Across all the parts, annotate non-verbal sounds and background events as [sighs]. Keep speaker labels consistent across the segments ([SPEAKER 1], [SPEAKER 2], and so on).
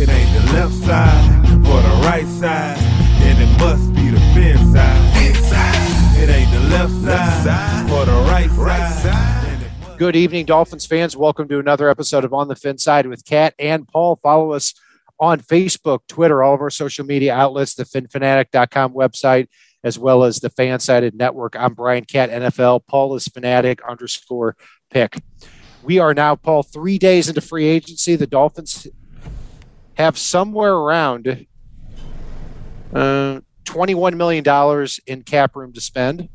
[SPEAKER 1] It ain't the left side or the right side, then it must be the fin side. It ain't the left side or the right side.
[SPEAKER 2] Good evening, Dolphins fans. Welcome to another episode of On the Fin Side with Kat and Paul. Follow us on Facebook, Twitter, all of our social media outlets, the finfanatic.com website, as well as the Fansided Network. I'm Brian Cat, NFL. Paul is fanatic underscore pick. We are now, Paul, three days into free agency. The Dolphins have somewhere around uh, $21 million in cap room to spend.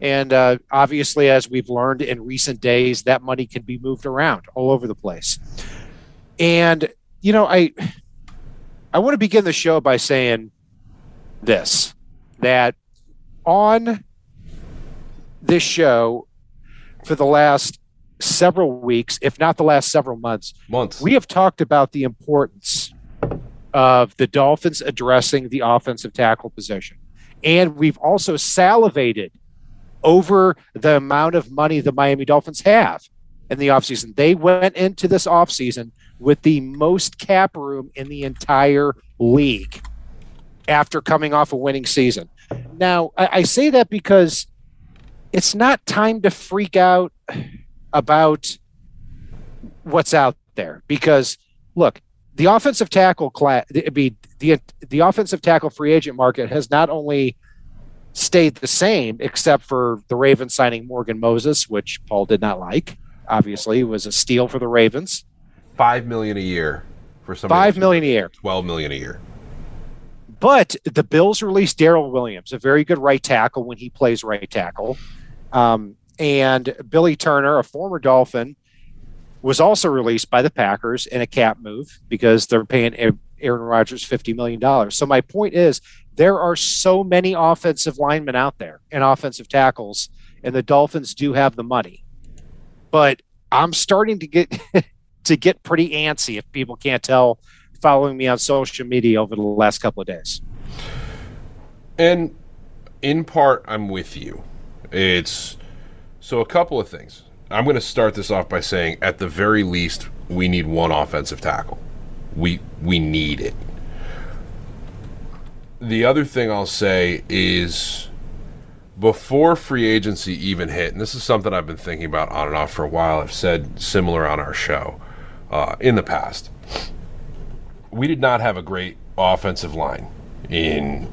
[SPEAKER 2] And uh, obviously, as we've learned in recent days, that money can be moved around all over the place. And, you know, I I want to begin the show by saying this that on this show for the last several weeks, if not the last several months,
[SPEAKER 3] months,
[SPEAKER 2] we have talked about the importance of the Dolphins addressing the offensive tackle position. And we've also salivated over the amount of money the Miami Dolphins have in the offseason. They went into this offseason with the most cap room in the entire league after coming off a winning season. Now, I, I say that because it's not time to freak out about what's out there because look, the offensive tackle class, the, the the offensive tackle free agent market has not only stayed the same, except for the Ravens signing Morgan Moses, which Paul did not like. Obviously, it was a steal for the Ravens.
[SPEAKER 3] Five million a year for some.
[SPEAKER 2] Five million a year.
[SPEAKER 3] Twelve million a year.
[SPEAKER 2] But the Bills released Daryl Williams, a very good right tackle when he plays right tackle. Um, and Billy Turner, a former Dolphin, was also released by the Packers in a cap move because they're paying Aaron Rodgers $50 million. So my point is there are so many offensive linemen out there and offensive tackles, and the Dolphins do have the money. But I'm starting to get [laughs] to get pretty antsy if people can't tell following me on social media over the last couple of days.
[SPEAKER 3] And in part I'm with you. It's so a couple of things. I'm going to start this off by saying at the very least we need one offensive tackle. We we need it the other thing I'll say is before free agency even hit, and this is something I've been thinking about on and off for a while. I've said similar on our show uh, in the past. We did not have a great offensive line in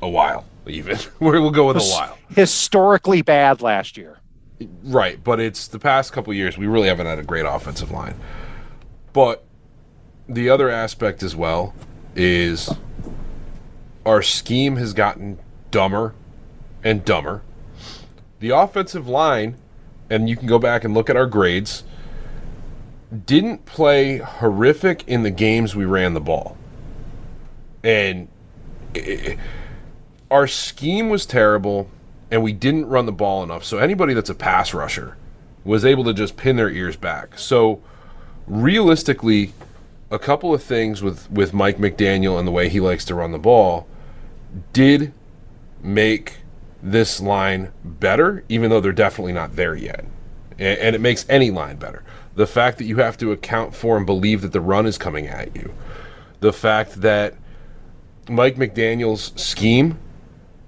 [SPEAKER 3] a while, even. [laughs] we'll go with a while.
[SPEAKER 2] Historically bad last year.
[SPEAKER 3] Right, but it's the past couple years we really haven't had a great offensive line. But the other aspect as well is our scheme has gotten dumber and dumber. The offensive line, and you can go back and look at our grades, didn't play horrific in the games we ran the ball. And it, our scheme was terrible, and we didn't run the ball enough. So anybody that's a pass rusher was able to just pin their ears back. So realistically, a couple of things with, with Mike McDaniel and the way he likes to run the ball did make this line better, even though they're definitely not there yet. And, and, it makes any line better. The fact that you have to account for and believe that the run is coming at you. The fact that Mike McDaniel's scheme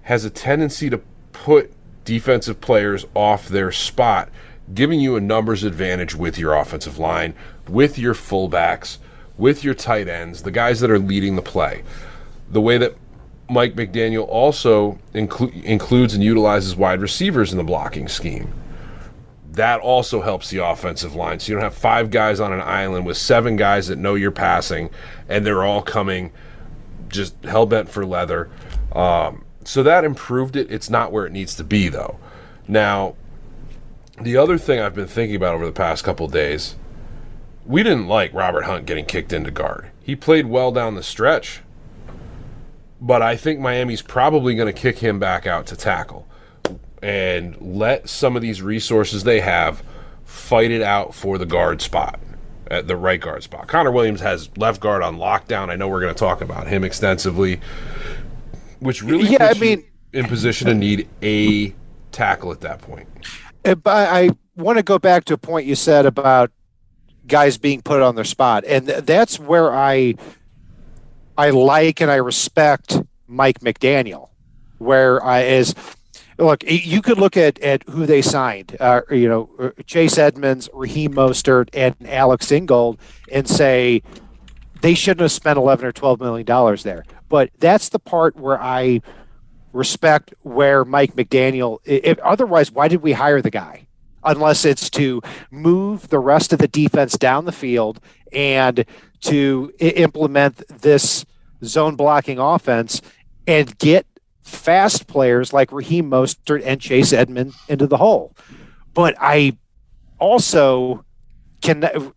[SPEAKER 3] has a tendency to put defensive players off their spot, giving you a numbers advantage with your offensive line, with your fullbacks, with your tight ends, the guys that are leading the play. The way that Mike McDaniel also inclu- includes and utilizes wide receivers in the blocking scheme. That also helps the offensive line. So you don't have five guys on an island with seven guys that know you're passing, and they're all coming just hell bent for leather. Um, so that improved it. It's not where it needs to be, though. Now, the other thing I've been thinking about over the past couple days, we didn't like Robert Hunt getting kicked into guard. He played well down the stretch but I think Miami's probably going to kick him back out to tackle and let some of these resources they have fight it out for the guard spot at the right guard spot. Connor Williams has left guard on lockdown. I know we're going to talk about him extensively, which really
[SPEAKER 2] yeah, I mean,
[SPEAKER 3] in position to need a tackle at that point.
[SPEAKER 2] Uh, but I want to go back to a point you said about guys being put on their spot, and th- that's where I I like and I respect Mike McDaniel, where I is look you could look at at who they signed, uh, you know uh, Chase Edmonds, Raheem Mostert, and Alex Ingold, and say they shouldn't have spent eleven or twelve million dollars there. But that's the part where I respect where Mike McDaniel. Otherwise, why did we hire the guy? Unless it's to move the rest of the defense down the field and to implement this zone blocking offense and get fast players like Raheem Mostert and Chase Edmond into the hole. But I also can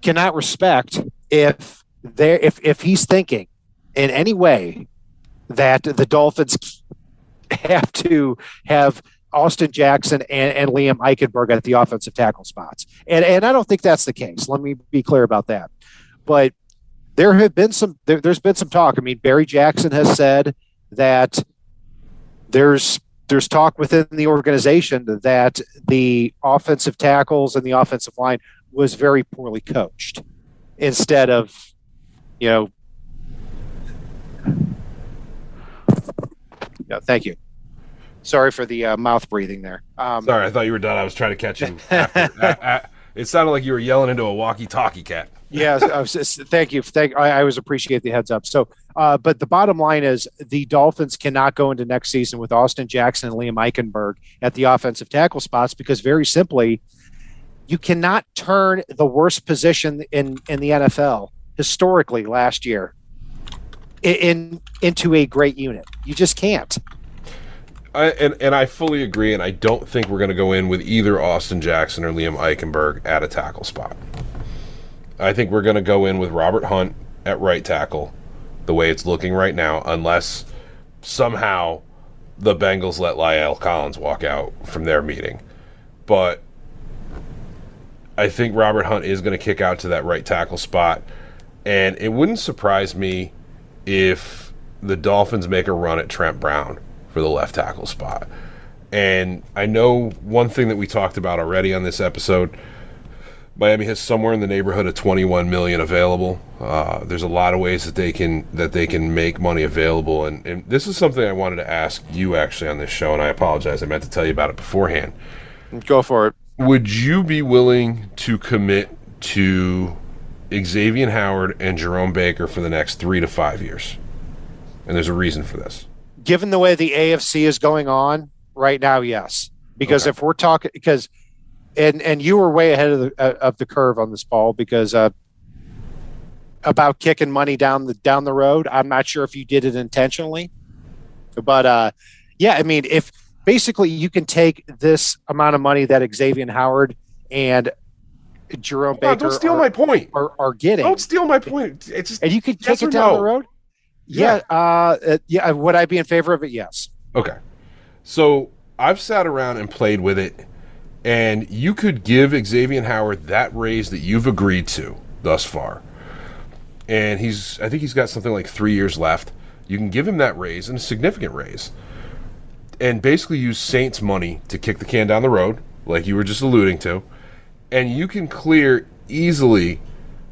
[SPEAKER 2] cannot respect if there if if he's thinking in any way that the Dolphins have to have Austin Jackson and, and Liam Eichenberg at the offensive tackle spots. And and I don't think that's the case. Let me be clear about that. But there have been some there, has been some talk. I mean, Barry Jackson has said that there's there's talk within the organization that the offensive tackles and the offensive line was very poorly coached instead of you know yeah, thank you. Sorry for the uh, mouth breathing there.
[SPEAKER 3] Um, Sorry, I thought you were done. I was trying to catch you. [laughs] After, it sounded like you were yelling into a walkie-talkie cat.
[SPEAKER 2] yeah, just, thank you. Thank. I, I always appreciate the heads up. So, uh, but the bottom line is the Dolphins cannot go into next season with Austin Jackson and Liam Eichenberg at the offensive tackle spots because very simply, you cannot turn the worst position in in the NFL historically last year in into a great unit. You just can't.
[SPEAKER 3] I, and and I fully agree, and I don't think we're going to go in with either Austin Jackson or Liam Eichenberg at a tackle spot. I think we're going to go in with Robert Hunt at right tackle, the way it's looking right now, unless somehow the Bengals let La'el Collins walk out from their meeting. But I think Robert Hunt is going to kick out to that right tackle spot, and it wouldn't surprise me if the Dolphins make a run at Trent Brown for the left tackle spot. And I know one thing that we talked about already on this episode. Miami has somewhere in the neighborhood of 21 million available. Uh, there's a lot of ways that they can that they can make money available, and, and this is something I wanted to ask you actually on this show. And I apologize, I meant to tell you about it beforehand.
[SPEAKER 2] Go for it.
[SPEAKER 3] Would you be willing to commit to Xavien Howard and Jerome Baker for the next three to five years. And there's a reason for this.
[SPEAKER 2] Given the way the AFC is going on right now, yes. Because okay. if we're talking, because and and you were way ahead of the uh, of the curve on this, Paul, because uh, about kicking money down the down the road. I'm not sure if you did it intentionally, but uh, yeah, I mean, if basically you can take this amount of money that Xavien Howard and Jerome Baker.
[SPEAKER 3] don't steal are, my point.
[SPEAKER 2] Are, are, getting.
[SPEAKER 3] Don't steal my point. It's just,
[SPEAKER 2] and you could yes kick it down no? the road. Yeah. Yeah. Uh, yeah. Would I be in favor of it? Yes.
[SPEAKER 3] Okay. So I've sat around and played with it, and you could give Xavien Howard that raise that you've agreed to thus far. And he's, I think he's got something like three years left. You can give him that raise and a significant raise, and basically use Saints money to kick the can down the road, like you were just alluding to and you can clear easily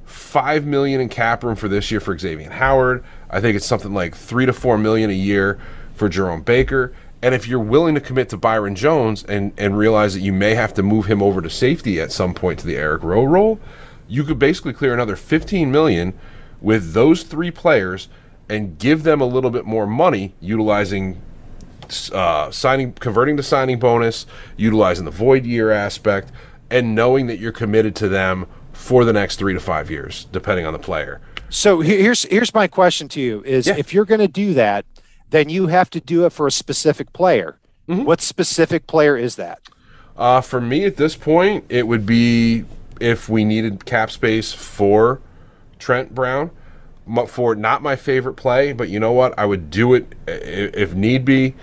[SPEAKER 3] five million in cap room for this year for Xavien Howard. I think it's something like three to four million a year for Jerome Baker. And if you're willing to commit to Byron Jones and, and realize that you may have to move him over to safety at some point to the Eric Rowe role, you could basically clear another 15 million with those three players and give them a little bit more money utilizing uh, signing converting to signing bonus, utilizing the void year aspect, and knowing that you're committed to them for the next three to five years, depending on the player.
[SPEAKER 2] So here's here's my question to you: Is yeah. if you're going to do that, then you have to do it for a specific player. Mm-hmm. What specific player is that?
[SPEAKER 3] Uh, for me, at this point, it would be if we needed cap space for Trent Brown. For not my favorite play, but you know what? I would do it if need be.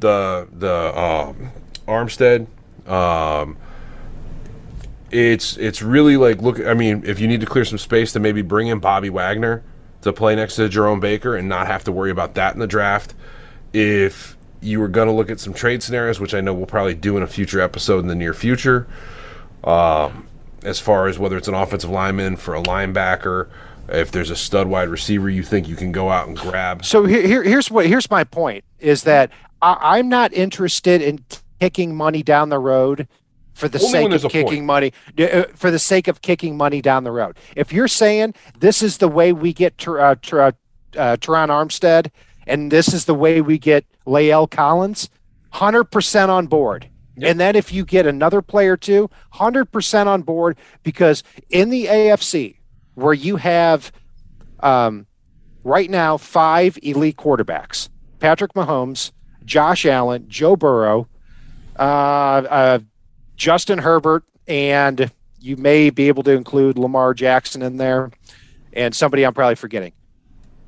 [SPEAKER 3] The the um, Armstead, um, it's it's really like look. I mean, if you need to clear some space, to maybe bring in Bobby Wagner to play next to Jerome Baker and not have to worry about that in the draft. If you were going to look at some trade scenarios, which I know we'll probably do in a future episode in the near future, Um, as far as whether it's an offensive lineman for a linebacker, if there's a stud wide receiver you think you can go out and grab.
[SPEAKER 2] So here, here here's what here's my point is that I, I'm not interested in kicking money down the road for the
[SPEAKER 3] Only
[SPEAKER 2] sake of kicking
[SPEAKER 3] point.
[SPEAKER 2] money uh, for the sake of kicking money down the road. If you're saying this is the way we get Ter- uh, Ter- uh, uh, Terron Armstead and this is the way we get La'el Collins, hundred percent on board. And then if you get another player too, hundred percent on board because in the AFC where you have um, right now five elite quarterbacks: Patrick Mahomes, Josh Allen, Joe Burrow, uh, uh, Justin Herbert, and you may be able to include Lamar Jackson in there, and somebody I'm probably forgetting.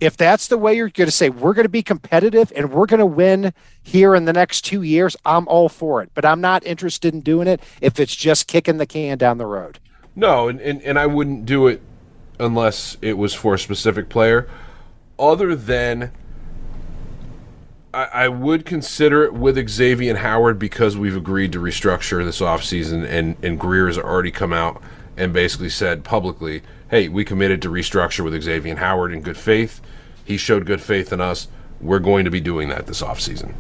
[SPEAKER 2] If that's the way you're going to say we're going to be competitive and we're going to win here in the next two years, I'm all for it. But I'm not interested in doing it if it's just kicking the can down the road.
[SPEAKER 3] No, and, and, and I wouldn't do it unless it was for a specific player. Other than I, I would consider it with Xavien Howard because we've agreed to restructure this offseason and, and Grier has already come out and basically said publicly, hey, we committed to restructure with Xavien Howard in good faith. He showed good faith in us. We're going to be doing that this offseason.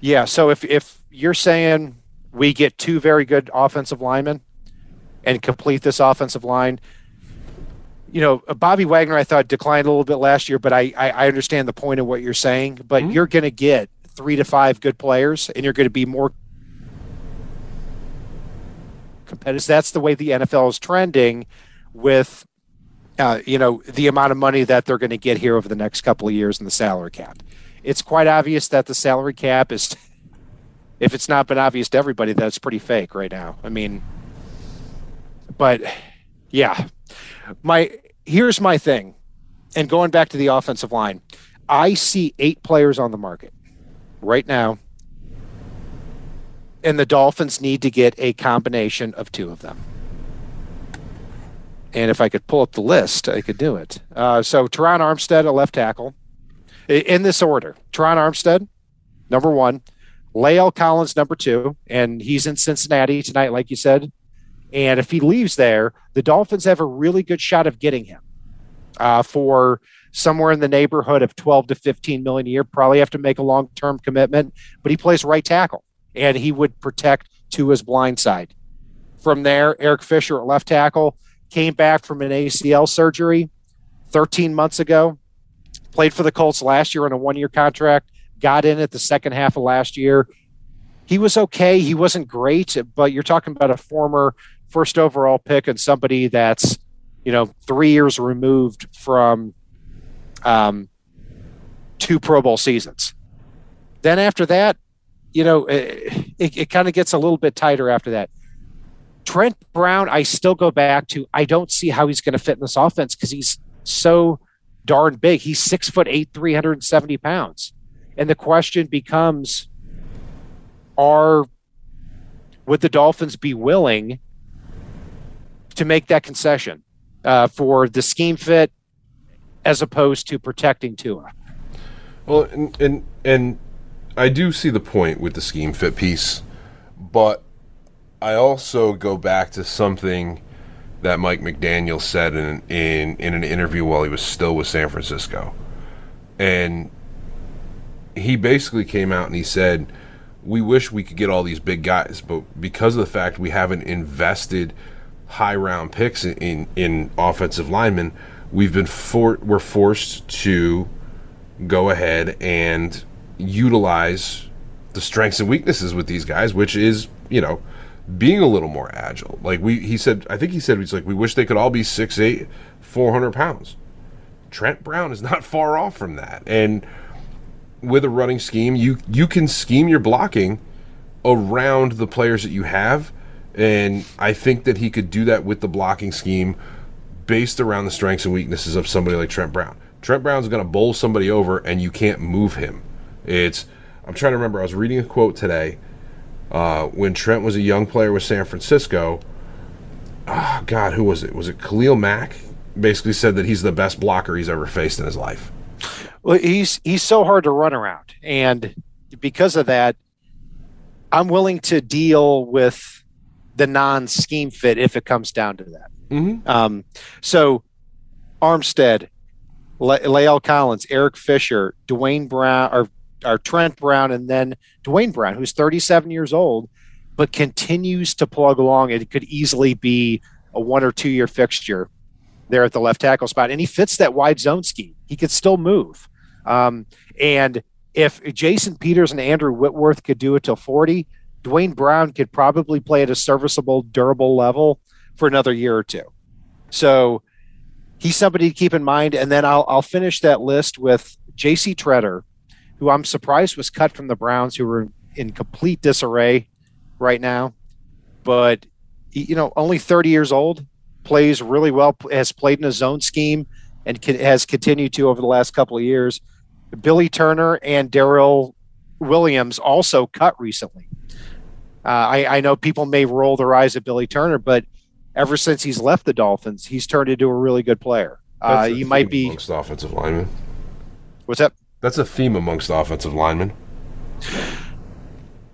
[SPEAKER 2] Yeah. So if if you're saying we get two very good offensive linemen and complete this offensive line, you know, Bobby Wagner, I thought declined a little bit last year, but I I, I understand the point of what you're saying. But you're going to get three to five good players, and you're going to be more competitive. That's the way the NFL is trending with. Uh, you know the amount of money that they're going to get here over the next couple of years in the salary cap. It's quite obvious that the salary cap is, [laughs] if it's not been obvious to everybody, that's pretty fake right now. I mean, but yeah, my here's my thing, and going back to the offensive line, I see eight players on the market right now, and the Dolphins need to get a combination of two of them. And if I could pull up the list, I could do it. Uh, so Terron Armstead, a left tackle, in this order: Terron Armstead, number one, La'el Collins, number two, and he's in Cincinnati tonight, like you said. And if he leaves there, the Dolphins have a really good shot of getting him uh, for somewhere in the neighborhood of 12 to 15 million a year. Probably have to make a long term commitment, but he plays right tackle and he would protect to his blind side. From there, Eric Fisher at left tackle came back from an ACL surgery 13 months ago, played for the Colts last year on a one year contract, got in at the second half of last year. He was okay. He wasn't great, but you're talking about a former first overall pick and somebody that's, you know, three years removed from um, two Pro Bowl seasons. Then after that, you know, it, it, it kind of gets a little bit tighter after that. Trent Brown, I still go back to, I don't see how he's going to fit in this offense because he's so darn big. He's six foot eight, 370 pounds. And the question becomes are, would the Dolphins be willing to make that concession uh, for the scheme fit as opposed to protecting Tua?
[SPEAKER 3] Well, and, and and I do see the point with the scheme fit piece, but I also go back to something that Mike McDaniel said in in in an interview while he was still with San Francisco, and he basically came out and he said, "We wish we could get all these big guys, but because of the fact we haven't invested high round picks in in, offensive linemen, we've been for we're forced to." go ahead and utilize the strengths and weaknesses with these guys, which is, you know, being a little more agile. Like we he said I think he said he's like, we wish they could all be 6'8, 400 pounds. Trent Brown is [laughs] not far off from that. And with a running scheme, you you can scheme your blocking around the players that you have. And I think that he could do that with the blocking scheme based around the strengths and weaknesses of somebody like Trent Brown. Trent Brown's going to bowl somebody over and you can't move him. It's I'm trying to remember. I was reading a quote today uh, when Trent was a young player with San Francisco. Oh, God, who was it? Was it Khalil Mack? Basically said that he's the best blocker he's ever faced in his life.
[SPEAKER 2] Well, he's he's so hard to run around, and because of that, I'm willing to deal with the non-scheme fit if it comes down to that.
[SPEAKER 3] Mm-hmm.
[SPEAKER 2] Um, so Armstead, Le- La'el Collins, Eric Fisher, Duane Brown, or, or Trent Brown, and then Duane Brown, who's 37 years old, but continues to plug along. It could easily be a one or two year fixture there at the left tackle spot. And he fits that wide zone scheme. He could still move. Um, and if Jason Peters and Andrew Whitworth could do it till 40, Duane Brown could probably play at a serviceable, durable level for another year or two. So he's somebody to keep in mind. And then I'll, I'll finish that list with J.C. Tretter, who I'm surprised was cut from the Browns, who were in complete disarray right now. But, you know, only 30 years old, plays really well, has played in a zone scheme and can, has continued to over the last couple of years. Billy Turner and Daryl Williams also cut recently. Uh, I, I know people may roll their eyes at Billy Turner, but ever since he's left the Dolphins, he's turned into a really good player. Uh, you might be
[SPEAKER 3] amongst offensive linemen.
[SPEAKER 2] What's that?
[SPEAKER 3] That's a theme amongst offensive linemen.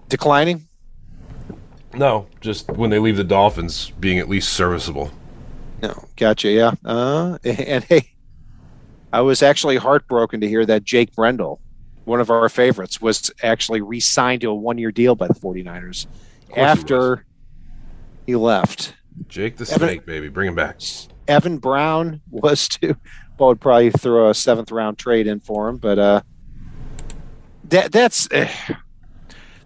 [SPEAKER 2] Declining.
[SPEAKER 3] No, just when they leave the Dolphins, being at least serviceable.
[SPEAKER 2] No, gotcha. Yeah. Uh, [laughs] and hey, I was actually heartbroken to hear that Jake Brendel, one of our favorites, was actually re signed to a one year deal by the 49ers after he, he, left.
[SPEAKER 3] Jake the Evan, Snake, baby. Bring him back.
[SPEAKER 2] Evan Brown [laughs] was to, well, would probably throw a seventh round trade in for him, but uh, that that's. Uh,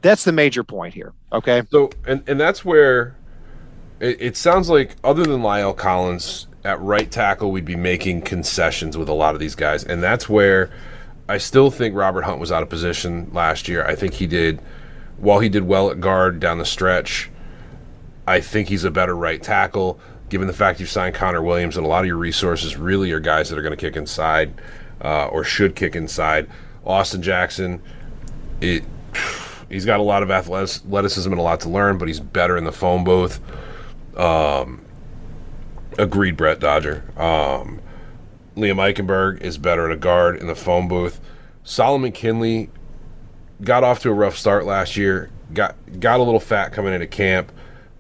[SPEAKER 2] that's the major point here. Okay.
[SPEAKER 3] So, and, and that's where it, it sounds like, other than La'el Collins at right tackle, we'd be making concessions with a lot of these guys. And that's where I still think Robert Hunt was out of position last year. I think he did, while he did well at guard down the stretch, I think he's a better right tackle. Given the fact you've signed Connor Williams and a lot of your resources really are guys that are going to kick inside uh, or should kick inside. Austin Jackson, it He's got a lot of athleticism and a lot to learn, but he's better in the phone booth. Um, agreed, Brett Dodger. Um, Liam Eichenberg is better at a guard in the phone booth. Solomon Kindley got off to a rough start last year. Got got a little fat coming into camp,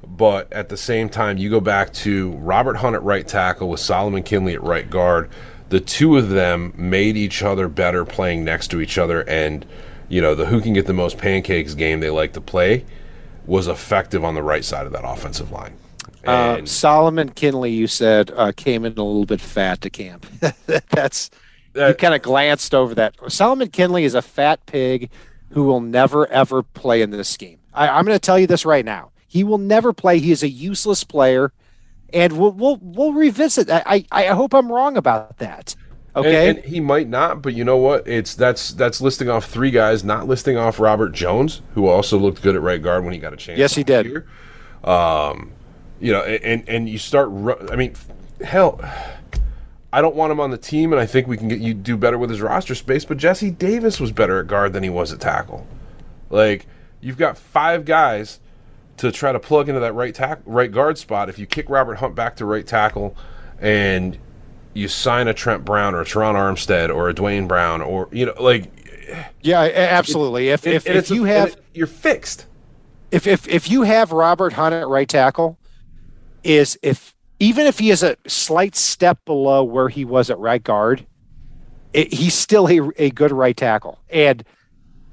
[SPEAKER 3] but at the same time, you go back to Robert Hunt at right tackle with Solomon Kindley at right guard. The two of them made each other better playing next to each other, and you know, the who can get the most pancakes game they like to play was effective on the right side of that offensive line.
[SPEAKER 2] Uh, Solomon Kindley, you said, uh, came in a little bit fat to camp. [laughs] That's that, you kind of glanced over that. Solomon Kindley is a fat pig who will never ever play in this scheme. I, I'm going to tell you this right now. He will never play. He is a useless player, and we'll we'll, we'll revisit. I, I I hope I'm wrong about that. Okay,
[SPEAKER 3] and, and, he might not, but you know what? It's that's that's listing off three guys, not listing off Robert Jones, who also looked good at right guard when he got a chance.
[SPEAKER 2] Yes, he did.
[SPEAKER 3] Um, you know, and and you start. I mean, hell, I don't want him on the team, and I think we can get you do better with his roster space. But Jesse Davis was better at guard than he was at tackle. Like you've got five guys to try to plug into that right tack right guard spot. If you kick Robert Hunt back to right tackle, and you sign a Trent Brown or a Terron Armstead or a Duane Brown or you know like
[SPEAKER 2] yeah absolutely if if, if you a, have
[SPEAKER 3] you're fixed
[SPEAKER 2] if if if you have Robert Hunt at right tackle is if even if he is a slight step below where he was at right guard it, he's still a, a good right tackle and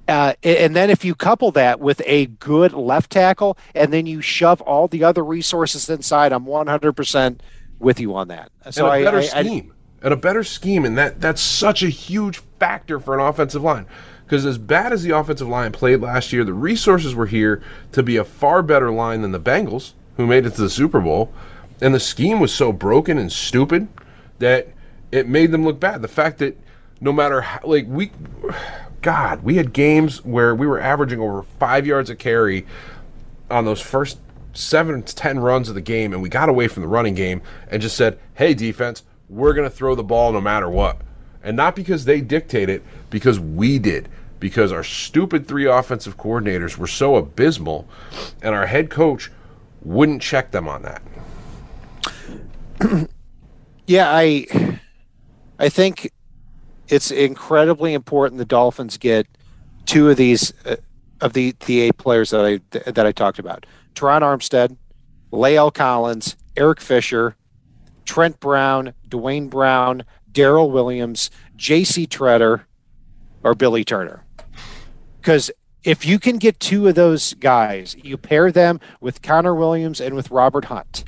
[SPEAKER 2] uh, and then if you couple that with a good left tackle and then you shove all the other resources inside i'm 100% with you on that.
[SPEAKER 3] So and a better I, scheme. I, and a better scheme, and that that's such a huge factor for an offensive line. Because as bad as the offensive line played last year, the resources were here to be a far better line than the Bengals, who made it to the Super Bowl. And the scheme was so broken and stupid that it made them look bad. The fact that no matter how, like we, God, we had games where we were averaging over five yards a carry on those first seven to ten runs of the game, and we got away from the running game and just said, "Hey, defense, we're going to throw the ball no matter what," and not because they dictate it, because we did. Because our stupid three offensive coordinators were so abysmal, and our head coach wouldn't check them on that. [clears throat]
[SPEAKER 2] yeah, I, I think it's incredibly important the Dolphins get two of these uh, of the the eight players that I that I talked about. Terron Armstead La'el Collins, Eric Fisher, Trent Brown, Duane Brown, Daryl Williams, J.C. Tretter, or Billy Turner. Because if you can get two of those guys, you pair them with Connor Williams and with Robert Hunt.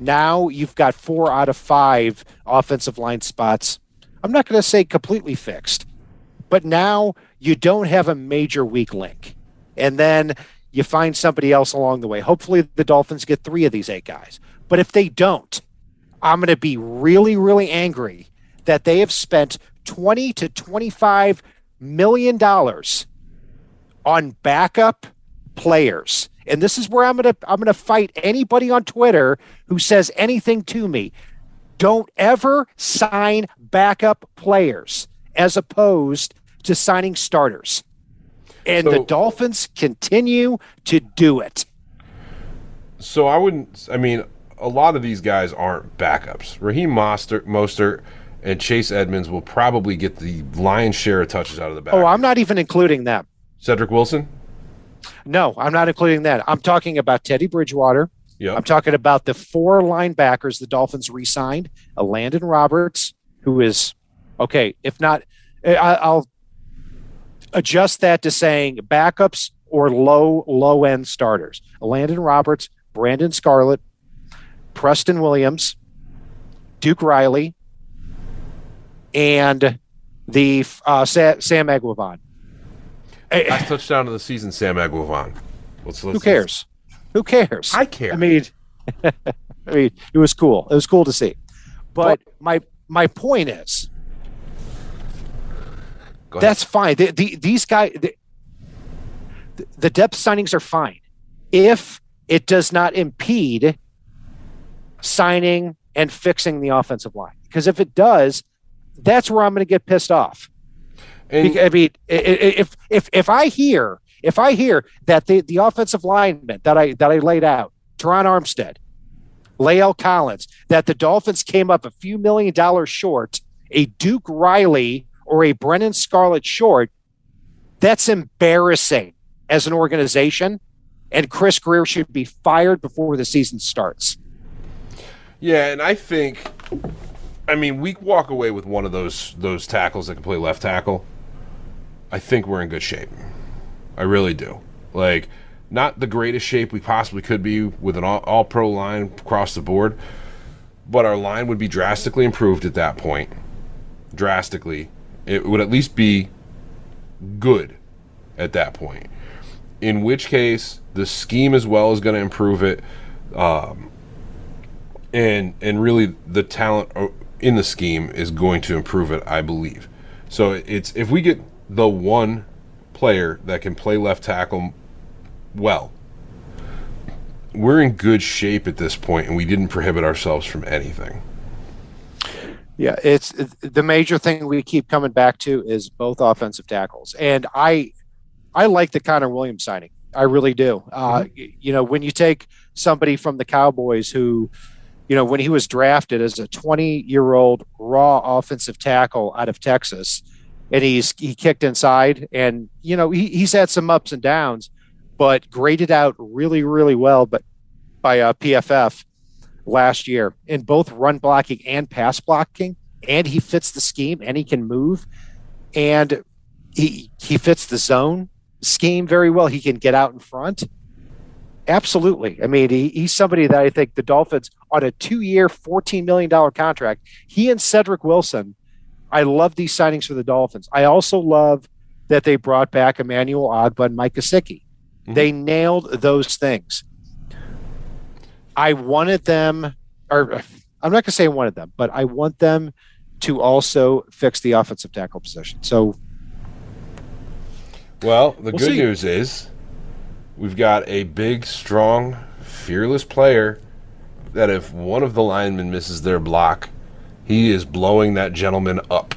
[SPEAKER 2] Now you've got four out of five offensive line spots. I'm not going to say completely fixed, but now you don't have a major weak link. And then you find somebody else along the way. Hopefully, the Dolphins get three of these eight guys. But if they don't, I'm going to be really, really angry that they have spent 20 to 25 million dollars on backup players. And this is where I'm going to I'm going to fight anybody on Twitter who says anything to me. Don't ever sign backup players as opposed to signing starters. And so, the Dolphins continue to do it.
[SPEAKER 3] So I wouldn't I mean a lot of these guys aren't backups. Raheem Mostert, Mostert and Chase Edmonds will probably get the lion's share of touches out of the oh, back.
[SPEAKER 2] Oh, I'm not even including them.
[SPEAKER 3] Cedric Wilson?
[SPEAKER 2] No, I'm not including that. I'm talking about Teddy Bridgewater.
[SPEAKER 3] Yep.
[SPEAKER 2] I'm talking about the four linebackers the Dolphins re-signed. Elandon Roberts, who is okay. If not, I, will adjust that to saying backups or low low end starters. Landon Roberts, Brennan Scarlett, Preston Williams, Duke Riley, and the uh, Sam Eguavoen.
[SPEAKER 3] Last touchdown of the season, Sam Eguavoen.
[SPEAKER 2] Let's, let's, Who cares? Who cares?
[SPEAKER 3] I care.
[SPEAKER 2] I mean, [laughs] I mean, it was cool. It was cool to see. But my my point is, that's fine. The, the, these guys, the, the depth signings are fine if it does not impede signing and fixing the offensive line. Because if it does, that's where I'm going to get pissed off. And, I mean, if if if I hear if I hear that the the offensive lineman that I that I laid out, Terron Armstead, La'el Collins, that the Dolphins came up a few million dollars short, a Duke Riley or a Brennan Scarlett short, that's embarrassing as an organization. And Chris Grier should be fired before the season starts.
[SPEAKER 3] Yeah, and I think, I mean, we walk away with one of those those tackles that can play left tackle. I think we're in good shape. I really do. Like, not the greatest shape we possibly could be with an all, all pro line across the board, but our line would be drastically improved at that point. Drastically. It would at least be good at that point. In which case, the scheme as well is going to improve it. Um, and and really the talent uh, in the scheme is going to improve it, I believe. So it's if we get the one player that can play left tackle well, we're in good shape at this point, and we didn't prohibit ourselves from anything.
[SPEAKER 2] Yeah, it's the major thing we keep coming back to is both offensive tackles, and I, I like the Connor Williams signing. I really do. Uh, mm-hmm. You know, when you take somebody from the Cowboys who you know, when he was drafted as a 20 year old raw offensive tackle out of Texas, and he's he kicked inside, and you know he, he's had some ups and downs, but graded out really really well, but by uh, PFF last year in both run blocking and pass blocking, and he fits the scheme and he can move, and he he fits the zone scheme very well. He can get out in front Absolutely. I mean, he, he's somebody that I think the Dolphins on a two-year, fourteen million dollar contract. He and Cedric Wilson. I love these signings for the Dolphins. I also love that they brought back Emmanuel Ogbah and Mike Gesicki. Mm-hmm. They nailed those things. I wanted them, or I'm not going to say I wanted them, but I want them to also fix the offensive tackle position. So,
[SPEAKER 3] well, the we'll good see. news is We've got a big, strong, fearless player that if one of the linemen misses their block, he is blowing that gentleman up.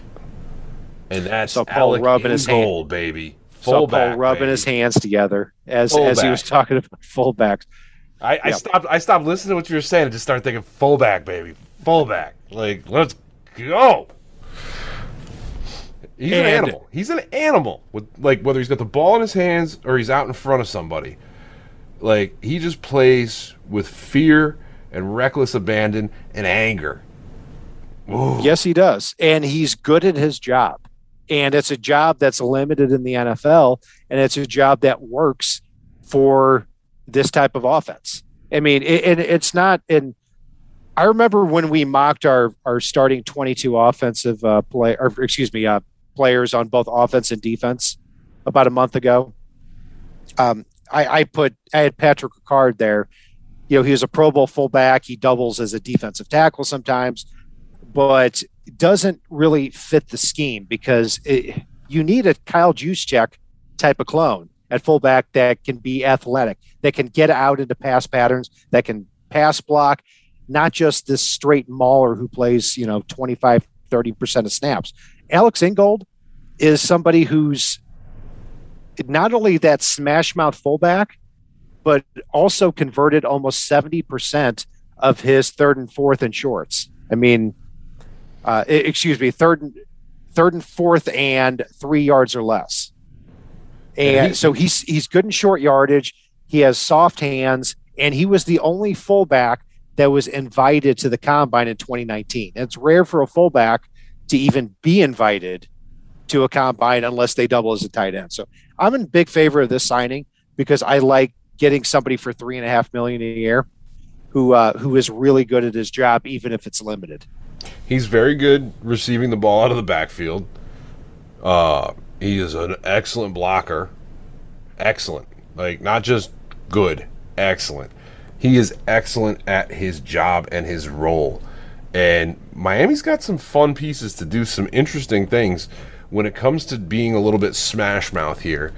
[SPEAKER 3] And that's so Paul Alec rubbing his goal, hand. baby.
[SPEAKER 2] Fullback, Paul rubbing baby. his hands together as fullback. as he was talking about fullbacks.
[SPEAKER 3] I, I stopped. I stopped listening to what you were saying and just started thinking fullback, baby, fullback. Like, let's go. He's and, an animal. He's an animal with like whether he's got the ball in his hands or he's out in front of somebody. Like he just plays with fear and reckless abandon and anger.
[SPEAKER 2] Yes, he does. And he's good at his job. And it's a job that's limited in the NFL. And it's a job that works for this type of offense. I mean, it, it, it's not in. I remember when we mocked our our starting 22 offensive uh, play, or excuse me, uh, players on both offense and defense about a month ago. Um, I, I put I had Patrick Ricard there. You know, he was a Pro Bowl fullback. He doubles as a defensive tackle sometimes, but doesn't really fit the scheme because it, you need a Kyle Juszczyk type of clone at fullback that can be athletic, that can get out into pass patterns, that can pass block, not just this straight mauler who plays, you know, 25, 30% of snaps. Alex Ingold is somebody who's not only that smash mouth fullback, but also converted almost 70% of his third and fourth and shorts. I mean, uh, excuse me, third and third and fourth and three yards or less. And so he's he's good in short yardage. He has soft hands, and he was the only fullback that was invited to the combine in 2019. And it's rare for a fullback to even be invited to a combine unless they double as a tight end. So I'm in big favor of this signing because I like getting somebody for three and a half million a year who uh, who is really good at his job, even if it's limited.
[SPEAKER 3] He's very good receiving the ball out of the backfield. Uh, he is an excellent blocker. Excellent. Like, not just good, excellent. He is excellent at his job and his role. And Miami's got some fun pieces to do some interesting things when it comes to being a little bit smash mouth here.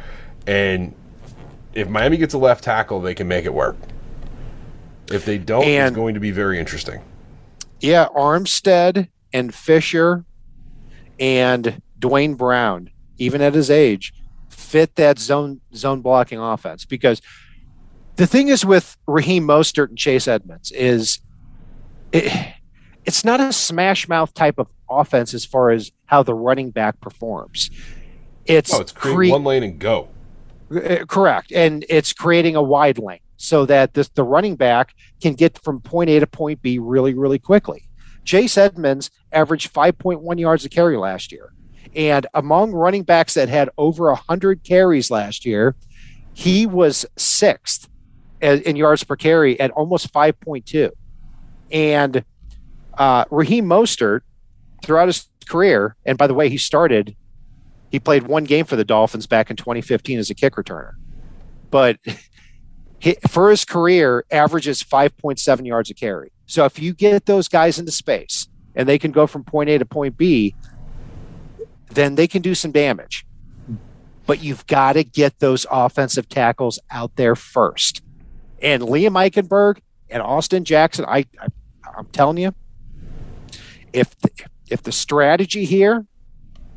[SPEAKER 3] And if Miami gets a left tackle, they can make it work. If they don't, and, it's going to be very interesting.
[SPEAKER 2] Yeah, Armstead and Fisher and Duane Brown even at his age, fit that zone zone blocking offense. Because the thing is with Raheem Mostert and Chase Edmonds is it, it's not a smash mouth type of offense as far as how the running back performs. It's,
[SPEAKER 3] oh, it's cre- one lane and go.
[SPEAKER 2] Uh, correct, and it's creating a wide lane so that this, the running back can get from point A to point B really, really quickly. Chase Edmonds averaged 5.1 yards a carry last year. And among running backs that had over 100 carries last year, he was sixth in yards per carry at almost 5.2. And uh, Raheem Mostert, throughout his career, and by the way, he started, he played one game for the Dolphins back in 2015 as a kick returner. But for his career, averages 5.7 yards a carry. So if you get those guys into space and they can go from point A to point B, then they can do some damage. But you've got to get those offensive tackles out there first. And Liam Eichenberg and Austin Jackson, I, I I'm telling you, if the, if the strategy here,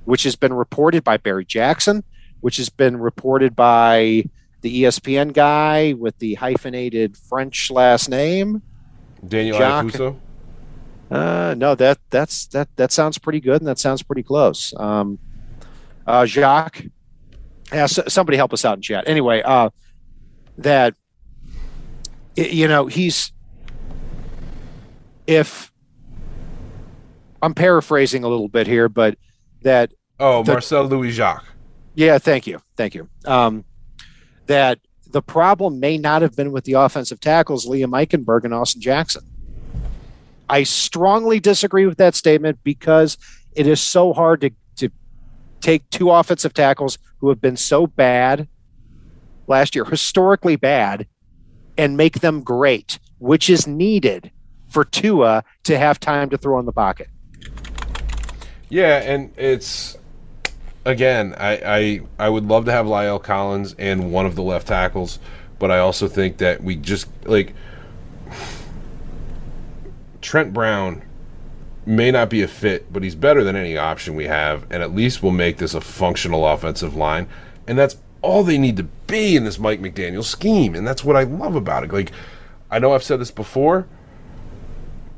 [SPEAKER 2] which has been reported by Barry Jackson, which has been reported by the ESPN guy with the hyphenated French last name,
[SPEAKER 3] Daniel Jacques,
[SPEAKER 2] uh, no, that that's that that sounds pretty good, and that sounds pretty close. Um, uh, Jacques, yeah, somebody help us out in chat. Anyway, uh, that you know he's if I'm paraphrasing a little bit here, but that
[SPEAKER 3] oh the, Marcel Louis Jacques.
[SPEAKER 2] Yeah, thank you, thank you. Um, that the problem may not have been with the offensive tackles Liam Eichenberg and Austin Jackson. I strongly disagree with that statement because it is so hard to, to take two offensive tackles who have been so bad last year, historically bad, and make them great, which is needed for Tua to have time to throw in the pocket.
[SPEAKER 3] Yeah, and it's again, I, I I would love to have La'el Collins and one of the left tackles, but I also think that we just like Trent Brown may not be a fit, but he's better than any option we have, and at least we'll make this a functional offensive line. And that's all they need to be in this Mike McDaniel scheme, and that's what I love about it. Like, I know I've said this before.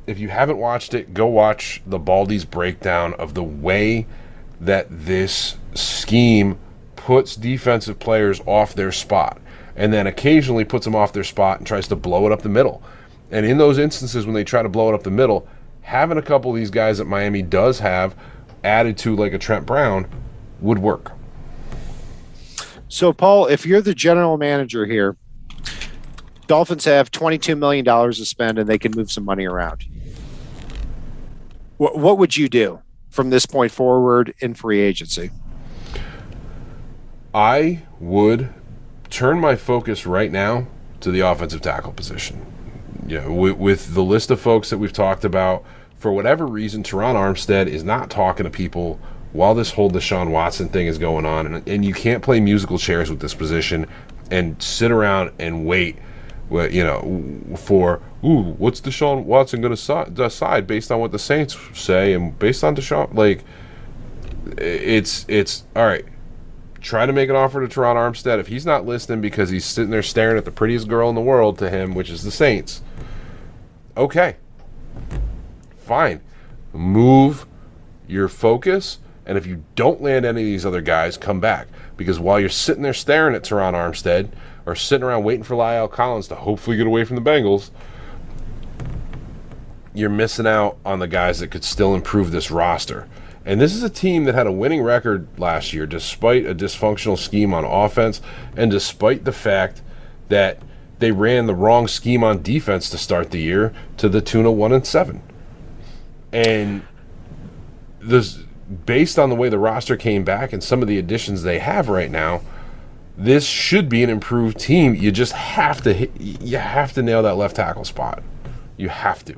[SPEAKER 3] If you haven't watched it, go watch the Baldy's breakdown of the way that this scheme puts defensive players off their spot. and then occasionally puts them off their spot and tries to blow it up the middle. And in those instances when they try to blow it up the middle, having a couple of these guys that Miami does have added to like a Trent Brown would work.
[SPEAKER 2] So, Paul, if you're the general manager here, Dolphins have $22 million to spend and they can move some money around. What, what would you do from this point forward in free agency?
[SPEAKER 3] I would turn my focus right now to the offensive tackle position. You know, with, with the list of folks that we've talked about, for whatever reason, Terron Armstead is not talking to people while this whole Deshaun Watson thing is going on. And, and you can't play musical chairs with this position and sit around and wait you know, for ooh, what's Deshaun Watson going to decide based on what the Saints say and based on Deshaun, like, it's it's all right. Try to make an offer to Terron Armstead. If he's not listening because he's sitting there staring at the prettiest girl in the world to him, which is the Saints, okay, fine. Move your focus, and if you don't land any of these other guys, come back. Because while you're sitting there staring at Terron Armstead, or sitting around waiting for La'el Collins to hopefully get away from the Bengals, you're missing out on the guys that could still improve this roster. And this is a team that had a winning record last year despite a dysfunctional scheme on offense and despite the fact that they ran the wrong scheme on defense to start the year to the tune of 1 and 7. And this based on the way the roster came back and some of the additions they have right now, this should be an improved team. You just have to hit, you have to nail that left tackle spot. You have to.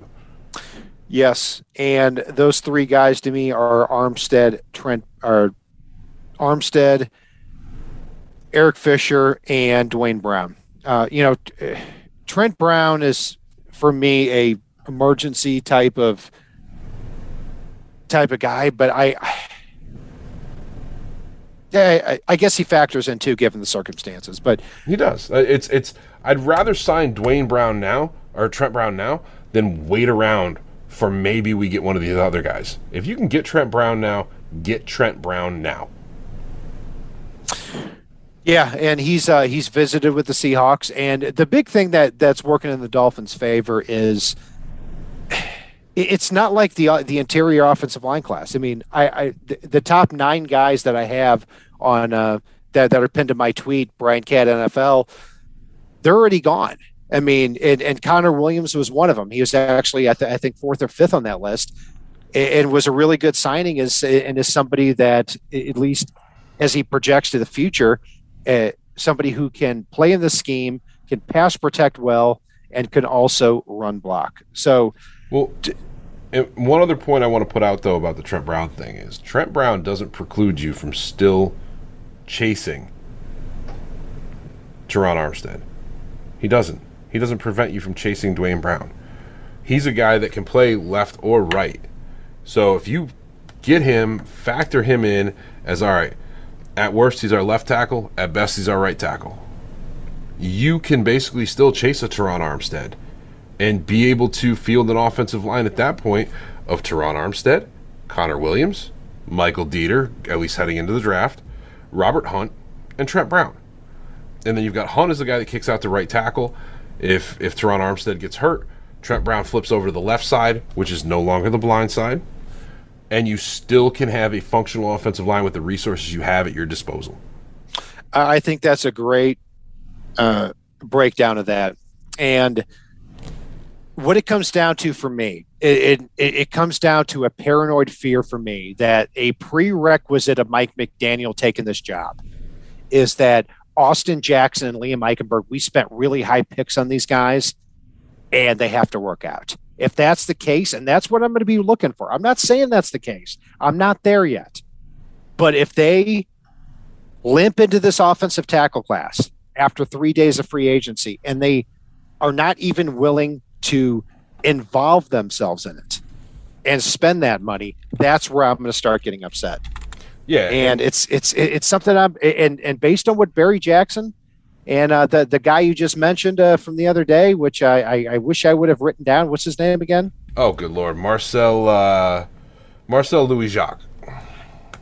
[SPEAKER 2] Yes, and those three guys to me are Armstead, Trent, or Armstead, Eric Fisher, and Duane Brown. Uh, you know, Trent Brown is for me a emergency type of type of guy, but I, I I, I, guess he factors in too, given the circumstances. But
[SPEAKER 3] he does. Uh, it's it's. I'd rather sign Duane Brown now or Trent Brown now than wait around for maybe we get one of these other guys. If you can get Trent Brown now, get Trent Brown now.
[SPEAKER 2] Yeah, and he's uh, he's visited with the Seahawks, and the big thing that that's working in the Dolphins' favor is [sighs] it's not like the uh, the interior offensive line class. I mean, I, I the, the top nine guys that I have on uh, that that are pinned to my tweet, Brian Cat NFL, they're already gone. I mean, and, and Connor Williams was one of them. He was actually, I, th- I think, fourth or fifth on that list, and, and was a really good signing. As and is somebody that at least as he projects to the future, uh, somebody who can play in the scheme, can pass protect well, and can also run block. So,
[SPEAKER 3] well, and one other point I want to put out though about the Trent Brown thing is Trent Brown doesn't preclude you from still chasing Terron Armstead. He doesn't. He doesn't prevent you from chasing Duane Brown. He's a guy that can play left or right. So if you get him, factor him in as all right. At worst, he's our left tackle. At best, he's our right tackle. You can basically still chase a Terron Armstead and be able to field an offensive line at that point of Terron Armstead, Connor Williams, Michael Deiter, at least heading into the draft, Robert Hunt, and Trent Brown. And then you've got Hunt as the guy that kicks out the right tackle. If if Terron Armstead gets hurt, Trent Brown flips over to the left side, which is no longer the blind side. And you still can have a functional offensive line with the resources you have at your disposal.
[SPEAKER 2] I think that's a great uh, breakdown of that. And – what it comes down to for me, it, it, it comes down to a paranoid fear for me that a prerequisite of Mike McDaniel taking this job is that Austin Jackson and Liam Eichenberg, we spent really high picks on these guys, and they have to work out. If that's the case, and that's what I'm going to be looking for, I'm not saying that's the case. I'm not there yet. But if they limp into this offensive tackle class after three days of free agency and they are not even willing to involve themselves in it and spend that money, that's where I'm going to start getting upset.
[SPEAKER 3] Yeah,
[SPEAKER 2] and it's it's it's something I'm and and based on what Barry Jackson and uh, the the guy you just mentioned uh, from the other day, which I, I, I wish I would have written down. What's his name again?
[SPEAKER 3] Oh, good lord, Marcel uh, Marcel Louis Jacques.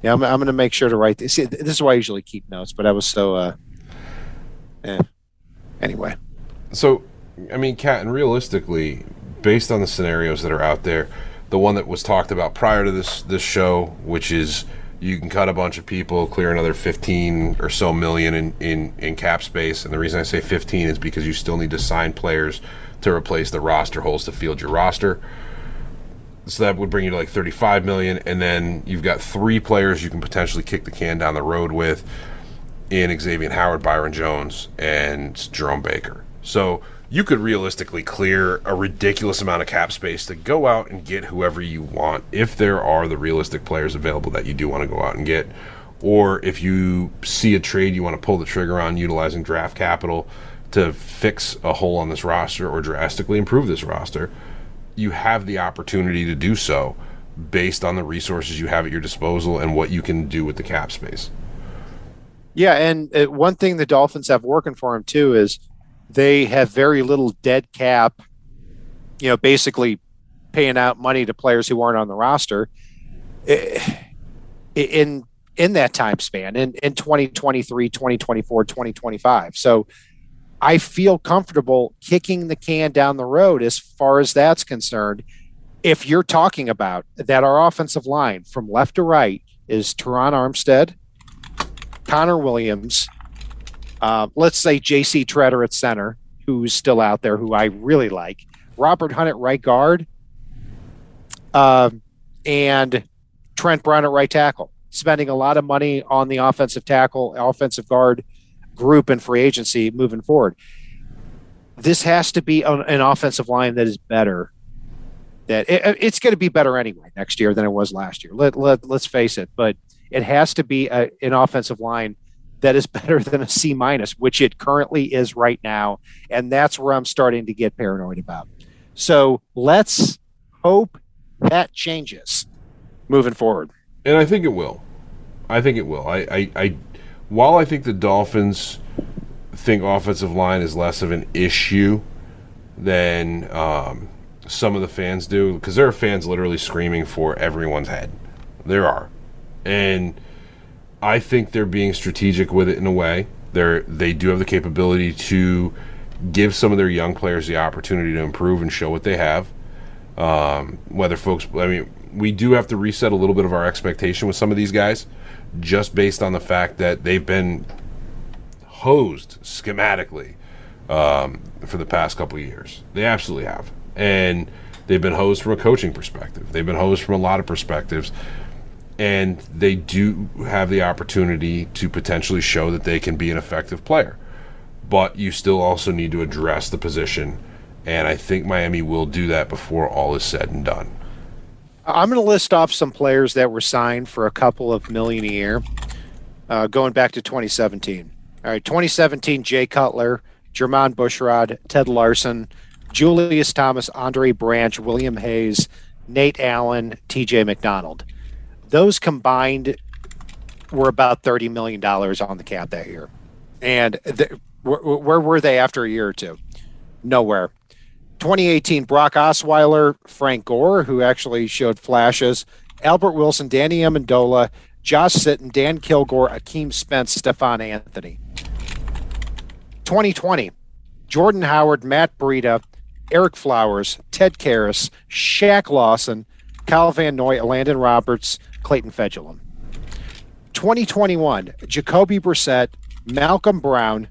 [SPEAKER 2] Yeah, I'm, I'm going to make sure to write this. See, this is why I usually keep notes, but I was so. Uh, eh. anyway.
[SPEAKER 3] So, I mean, Cat, and realistically, based on the scenarios that are out there, the one that was talked about prior to this this show, which is you can cut a bunch of people, clear another 15 or so million in, in, in cap space. And the reason I say 15 is because you still need to sign players to replace the roster holes to field your roster. So that would bring you to like 35 million. And then you've got three players you can potentially kick the can down the road with in Xavien Howard, Byron Jones, and Jerome Baker. So you could realistically clear a ridiculous amount of cap space to go out and get whoever you want if there are the realistic players available that you do want to go out and get. Or if you see a trade you want to pull the trigger on utilizing draft capital to fix a hole on this roster or drastically improve this roster, you have the opportunity to do so based on the resources you have at your disposal and what you can do with the cap space.
[SPEAKER 2] Yeah, and uh, one thing the Dolphins have working for them too is they have very little dead cap. You know, basically paying out money to players who aren't on the roster eh, in in that time span in in 2023 2024 2025 so i feel comfortable kicking the can down the road as far as that's concerned if you're talking about that our offensive line from left to right is Terron Armstead, Connor Williams, uh, let's say J.C. Tretter at center, who's still out there, who I really like, Robert Hunt at right guard, uh, and Trent Brown at right tackle. Spending a lot of money on the offensive tackle, offensive guard group and free agency moving forward. This has to be an offensive line that is better. That it, it's going to be better anyway next year than it was last year. Let, let let's face it, but it has to be a, an offensive line that is better than a C minus, which it currently is right now. And that's where I'm starting to get paranoid about. So let's hope that changes moving forward.
[SPEAKER 3] And I think it will. I think it will. I, I, I while I think the Dolphins think offensive line is less of an issue than um, some of the fans do, because there are fans literally screaming for everyone's head. There are. And I think they're being strategic with it in a way. They're they do have the capability to give some of their young players the opportunity to improve and show what they have. Um, whether folks, I mean, we do have to reset a little bit of our expectation with some of these guys, just based on the fact that they've been hosed schematically um, for the past couple years. They absolutely have, and they've been hosed from a coaching perspective. They've been hosed from a lot of perspectives and they do have the opportunity to potentially show that they can be an effective player. But you still also need to address the position, and I think Miami will do that before all is said and done.
[SPEAKER 2] I'm going to list off some players that were signed for a couple of million a year, uh, going back to 2017. All right, 2017, Jay Cutler, Jermon Bushrod, Ted Larsen, Julius Thomas, Andre Branch, William Hayes, Nate Allen, TJ McDonald. Those combined were about $30 million on the cap that year. And the, where, where were they after a year or two? Nowhere. 2018, Brock Osweiler, Frank Gore, who actually showed flashes, Albert Wilson, Danny Amendola, Josh Sitton, Dan Kilgore, Akeem Spence, Stephone Anthony. 2020, Jordan Howard, Matt Breida, Ereck Flowers, Ted Karras, Shaq Lawson, Kyle Van Noy, Landon Roberts, Clayton Fejedelem. 2021, Jacoby Brissett, Malcolm Brown,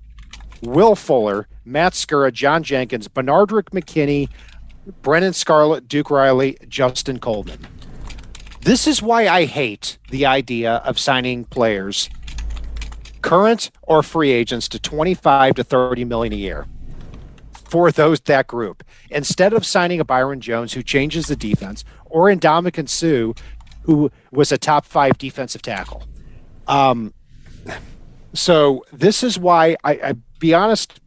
[SPEAKER 2] Will Fuller, Matt Skura, John Jenkins, Benardrick McKinney, Brennan Scarlett, Duke Riley, Justin Coleman. This is why I hate the idea of signing players, current or free agents, to 25 to 30 million a year for those that group. Instead of signing a Byron Jones who changes the defense, or Ndamukong Suh who was a top five defensive tackle. Um, so this is why I, I be honest,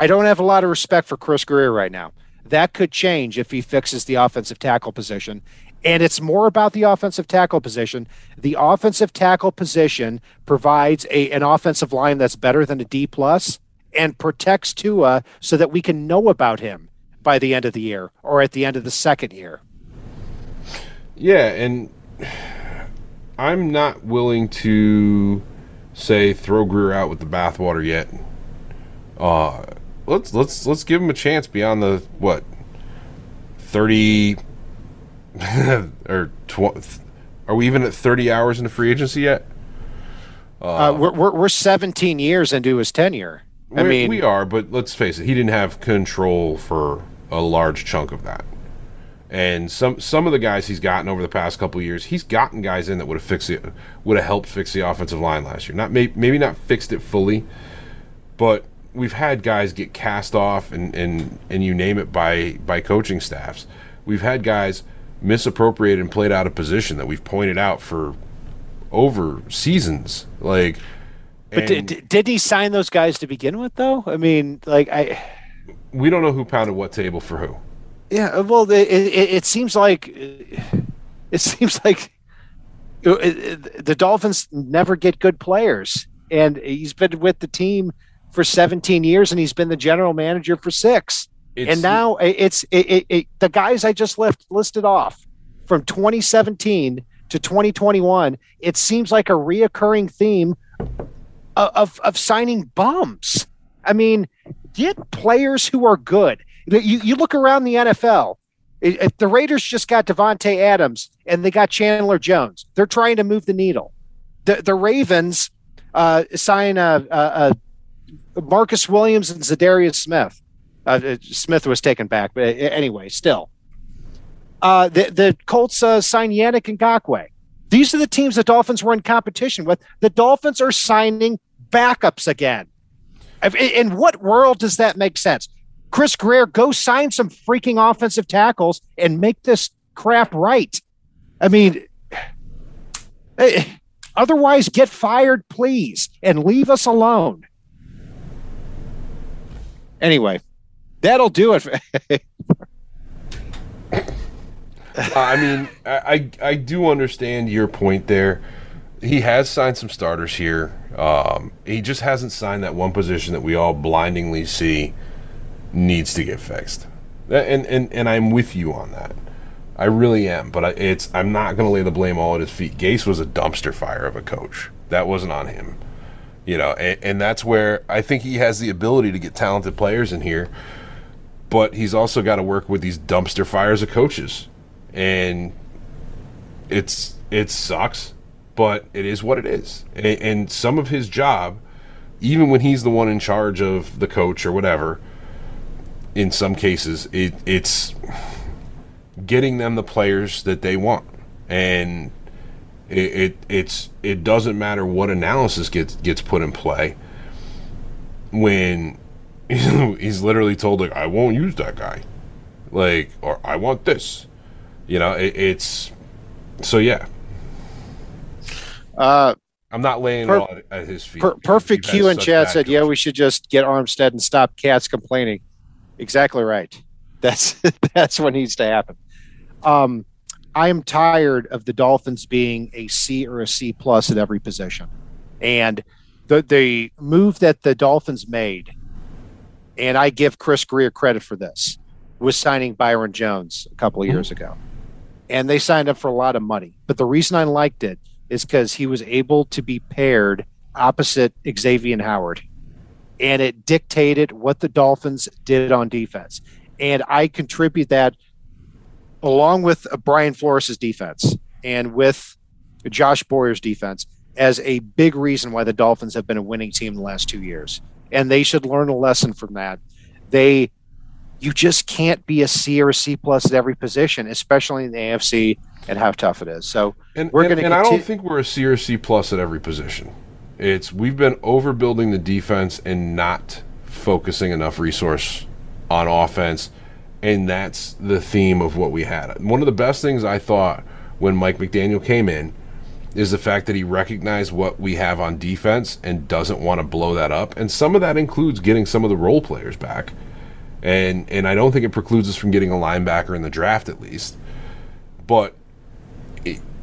[SPEAKER 2] I don't have a lot of respect for Chris Grier right now. That could change if he fixes the offensive tackle position. And it's more about the offensive tackle position. The offensive tackle position provides a, an offensive line that's better than a D plus and protects Tua so that we can know about him by the end of the year or at the end of the second year.
[SPEAKER 3] Yeah, and I'm not willing to say throw Grier out with the bathwater yet. Uh, let's let's let's give him a chance beyond the what thirty [laughs] or tw- are we even at thirty hours into free agency yet?
[SPEAKER 2] Uh, we're, we're we're 17 years into his tenure. I
[SPEAKER 3] We-
[SPEAKER 2] mean,
[SPEAKER 3] we are, but let's face it, he didn't have control for a large chunk of that. And some some of the guys he's gotten over the past couple of years, he's gotten guys in that would have fixed it, would have helped fix the offensive line last year. Not maybe not fixed it fully, but we've had guys get cast off and, and and you name it by by coaching staffs. We've had guys misappropriated and played out of position that we've pointed out for over seasons. Like,
[SPEAKER 2] but did, did he sign those guys to begin with, though? I mean, like I.
[SPEAKER 3] we don't know who pounded what table for who.
[SPEAKER 2] Yeah, uh, well, it, it, it seems like it seems like it- the Dolphins never get good players, and he's been with the team for 17 years, and he's been the general manager for six.
[SPEAKER 3] It's,
[SPEAKER 2] and now it's it, it, it, the guys I just left listed off from 2017 to 2021. It seems like a reoccurring theme of of, of signing bums. I mean, get players who are good. You, you look around the NFL. The Raiders just got Davante Adams and they got Chandler Jones. They're trying to move the needle. The the Ravens uh, sign uh, uh, uh, Marcus Williams and Za'Darius Smith. Uh, uh, Smith was taken back, but uh, anyway, still. Uh, the the Colts uh, signed Yannick Ngakoue. These are the teams the Dolphins were in competition with. The Dolphins are signing backups again. In in what world does that make sense? Chris Grier, go sign some freaking offensive tackles and make this crap right. I mean, eh, otherwise, get fired, please, and leave us alone. Anyway, that'll do it. [laughs]
[SPEAKER 3] I mean, I, I I do understand your point there. He has signed some starters here. Um, he just hasn't signed that one position that we all blindingly see needs to get fixed. And and and I'm with you on that. I really am, but I, it's I'm not going to lay the blame all at his feet. Gase was a dumpster fire of a coach. That wasn't on him. You know, and, and that's where I think he has the ability to get talented players in here, but he's also got to work with these dumpster fires of coaches and it's it sucks, but it is what it is. And, and some of his job, even when he's the one in charge of the coach or whatever, in some cases, it, it's getting them the players that they want, and it, it it's it doesn't matter what analysis gets gets put in play when [laughs] he's literally told like I won't use that guy, like or I want this you know, it, it's so yeah.
[SPEAKER 2] Uh,
[SPEAKER 3] I'm not laying
[SPEAKER 2] Per-
[SPEAKER 3] at, his feet.
[SPEAKER 2] per- perfect Q in chat said, "Yeah, we should just get Armstead and stop cats complaining." Exactly right. [laughs] That's that's what needs to happen. Um, I am tired of the Dolphins being a C or a C plus at every position, and the the move that the Dolphins made, and I give Chris Grier credit for this, was signing Byron Jones a couple of years ago, and they signed him for a lot of money. But the reason I liked it is because he was able to be paired opposite Xavien Howard, and it dictated what the Dolphins did on defense. And I contribute that along with Brian Flores' defense and with Josh Boyer's defense as a big reason why the Dolphins have been a winning team the last two years. And they should learn a lesson from that. They you just can't be a C or a C plus at every position, especially in the AFC and how tough it is. So
[SPEAKER 3] And,
[SPEAKER 2] we're
[SPEAKER 3] and,
[SPEAKER 2] gonna
[SPEAKER 3] and I don't think we're a C or C plus at every position. It's we've been overbuilding the defense and not focusing enough resource on offense, and that's the theme of what we had. One of the best things I thought when Mike McDaniel came in is the fact that he recognized what we have on defense and doesn't want to blow that up. And some of that includes getting some of the role players back. And and I don't think it precludes us from getting a linebacker in the draft at least. But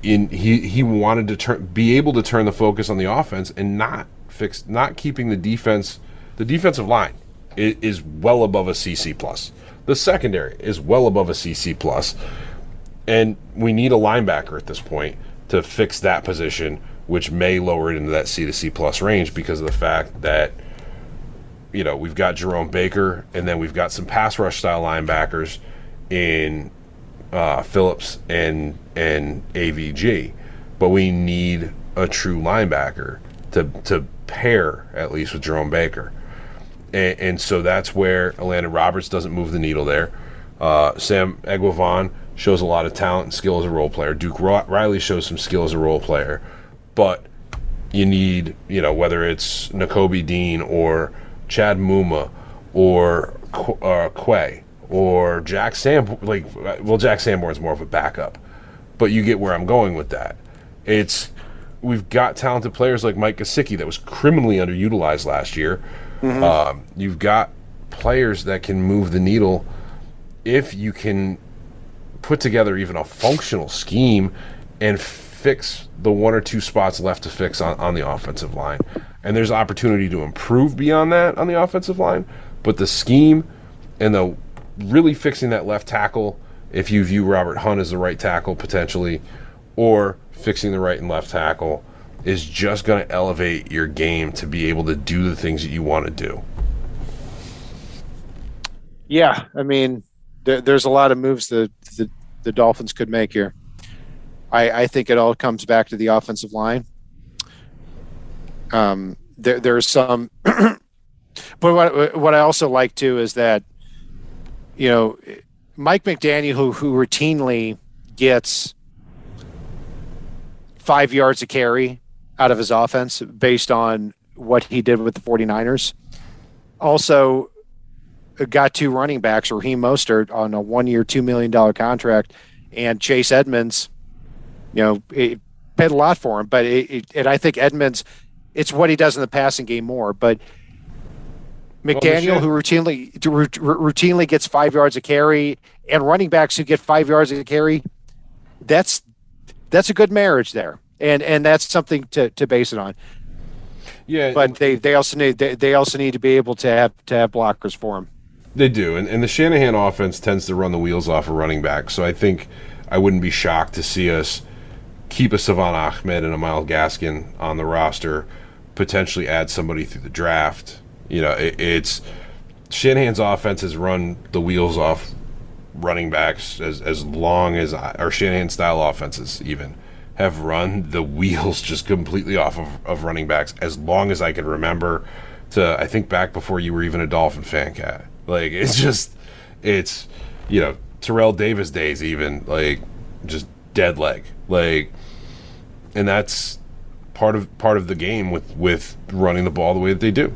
[SPEAKER 3] in he he wanted to turn be able to turn the focus on the offense and not fix not keeping the defense the defensive line i- is well above a CC plus. The secondary is well above a CC. And we need a linebacker at this point to fix that position, which may lower it into that C to C plus range because of the fact that you know, we've got Jerome Baker, and then we've got some pass rush style linebackers in uh, Phillips and and AVG, but we need a true linebacker to to pair at least with Jerome Baker, and, and so that's where Elandon Roberts doesn't move the needle there. Uh, Sam Eguavoen shows a lot of talent and skill as a role player. Duke Riley shows some skill as a role player, but you need you know whether it's Nakobe Dean or Chad Muma or uh, Quay or Jack Sam like well Jack Sanborn's more of a backup, but you get where I'm going with that. It's we've got talented players like Mike Gesicki that was criminally underutilized last year. Mm-hmm. Um, you've got players that can move the needle if you can put together even a functional scheme and fix the one or two spots left to fix on, on the offensive line. And there's opportunity to improve beyond that on the offensive line, but the scheme and the really fixing that left tackle, if you view Robert Hunt as the right tackle potentially, or fixing the right and left tackle, is just going to elevate your game to be able to do the things that you want to do.
[SPEAKER 2] Yeah, I mean, there, there's a lot of moves that the, the Dolphins could make here. I, I think it all comes back to the offensive line. Um, there, there's some, [clears throat] but what what I also like too is that you know, Mike McDaniel, who, who routinely gets five yards a carry out of his offense based on what he did with the 49ers, also uh, got two running backs, Raheem Mostert on a one year, $2 million contract, and Chase Edmonds, you know, it paid a lot for him. But it, it, and I think Edmonds, it's what he does in the passing game more. But McDaniel, who routinely routinely gets five yards a carry, and running backs who get five yards a carry, that's that's a good marriage there, and and that's something to, to base it on.
[SPEAKER 3] Yeah,
[SPEAKER 2] but they, they also need they, they also need to be able to have to have blockers for them.
[SPEAKER 3] They do, and, and the Shanahan offense tends to run the wheels off of running back. So I think I wouldn't be shocked to see us keep a Salvon Ahmed and a Myles Gaskin on the roster, potentially add somebody through the draft you know, it, it's Shanahan's offense has run the wheels off running backs as as long as I, or Shanahan style offenses even have run the [laughs] wheels just completely off of, of running backs as long as I can remember. To I think back before you were even a Dolphin fan, cat. Like it's just it's you know Terrell Davis days even like just dead leg like and that's part of part of the game with with running the ball the way that they do.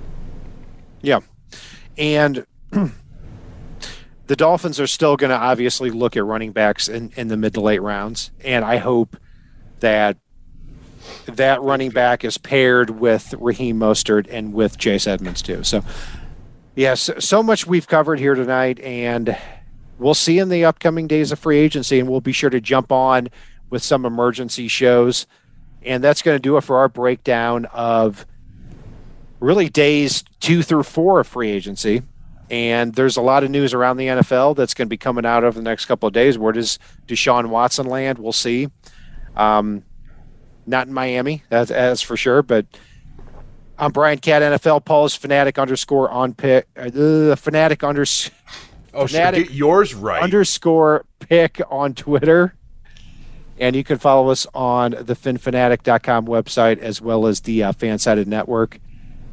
[SPEAKER 2] Yeah. And [clears throat] the Dolphins are still going to obviously look at running backs in, in the mid to late rounds. And I hope that that running back is paired with Raheem Mostert and with Chase Edmonds too. So, yes, so much we've covered here tonight, and we'll see in the upcoming days of free agency, and we'll be sure to jump on with some emergency shows. And that's going to do it for our breakdown of really days two through four of free agency. And there's a lot of news around the NFL that's going to be coming out over the next couple of days. Where does Deshaun Watson land? We'll see. Um, not in Miami, that's, that's for sure. But I'm Brian Cat NFL. Paul is fanatic underscore on pick. Uh, fanatic underscore.
[SPEAKER 3] Oh, fanatic get yours right.
[SPEAKER 2] Underscore pick on Twitter. And you can follow us on the phinphanatic.com website as well as the uh, Fansided Network.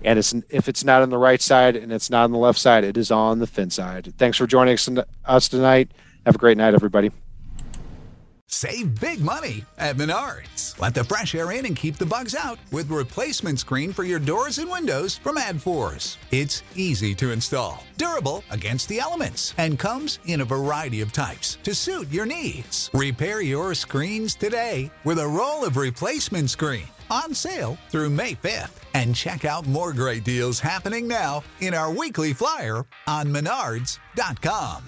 [SPEAKER 2] And it's, if it's not on the right side and it's not on the left side, it is on the fin side. Thanks for joining us tonight. Have a great night, everybody.
[SPEAKER 4] Save big money at Menards. Let the fresh air in and keep the bugs out with replacement screen for your doors and windows from ADFORS. It's easy to install, durable against the elements, and comes in a variety of types to suit your needs. Repair your screens today with a roll of replacement screen on sale through May 5th. And check out more great deals happening now in our weekly flyer on menards.com.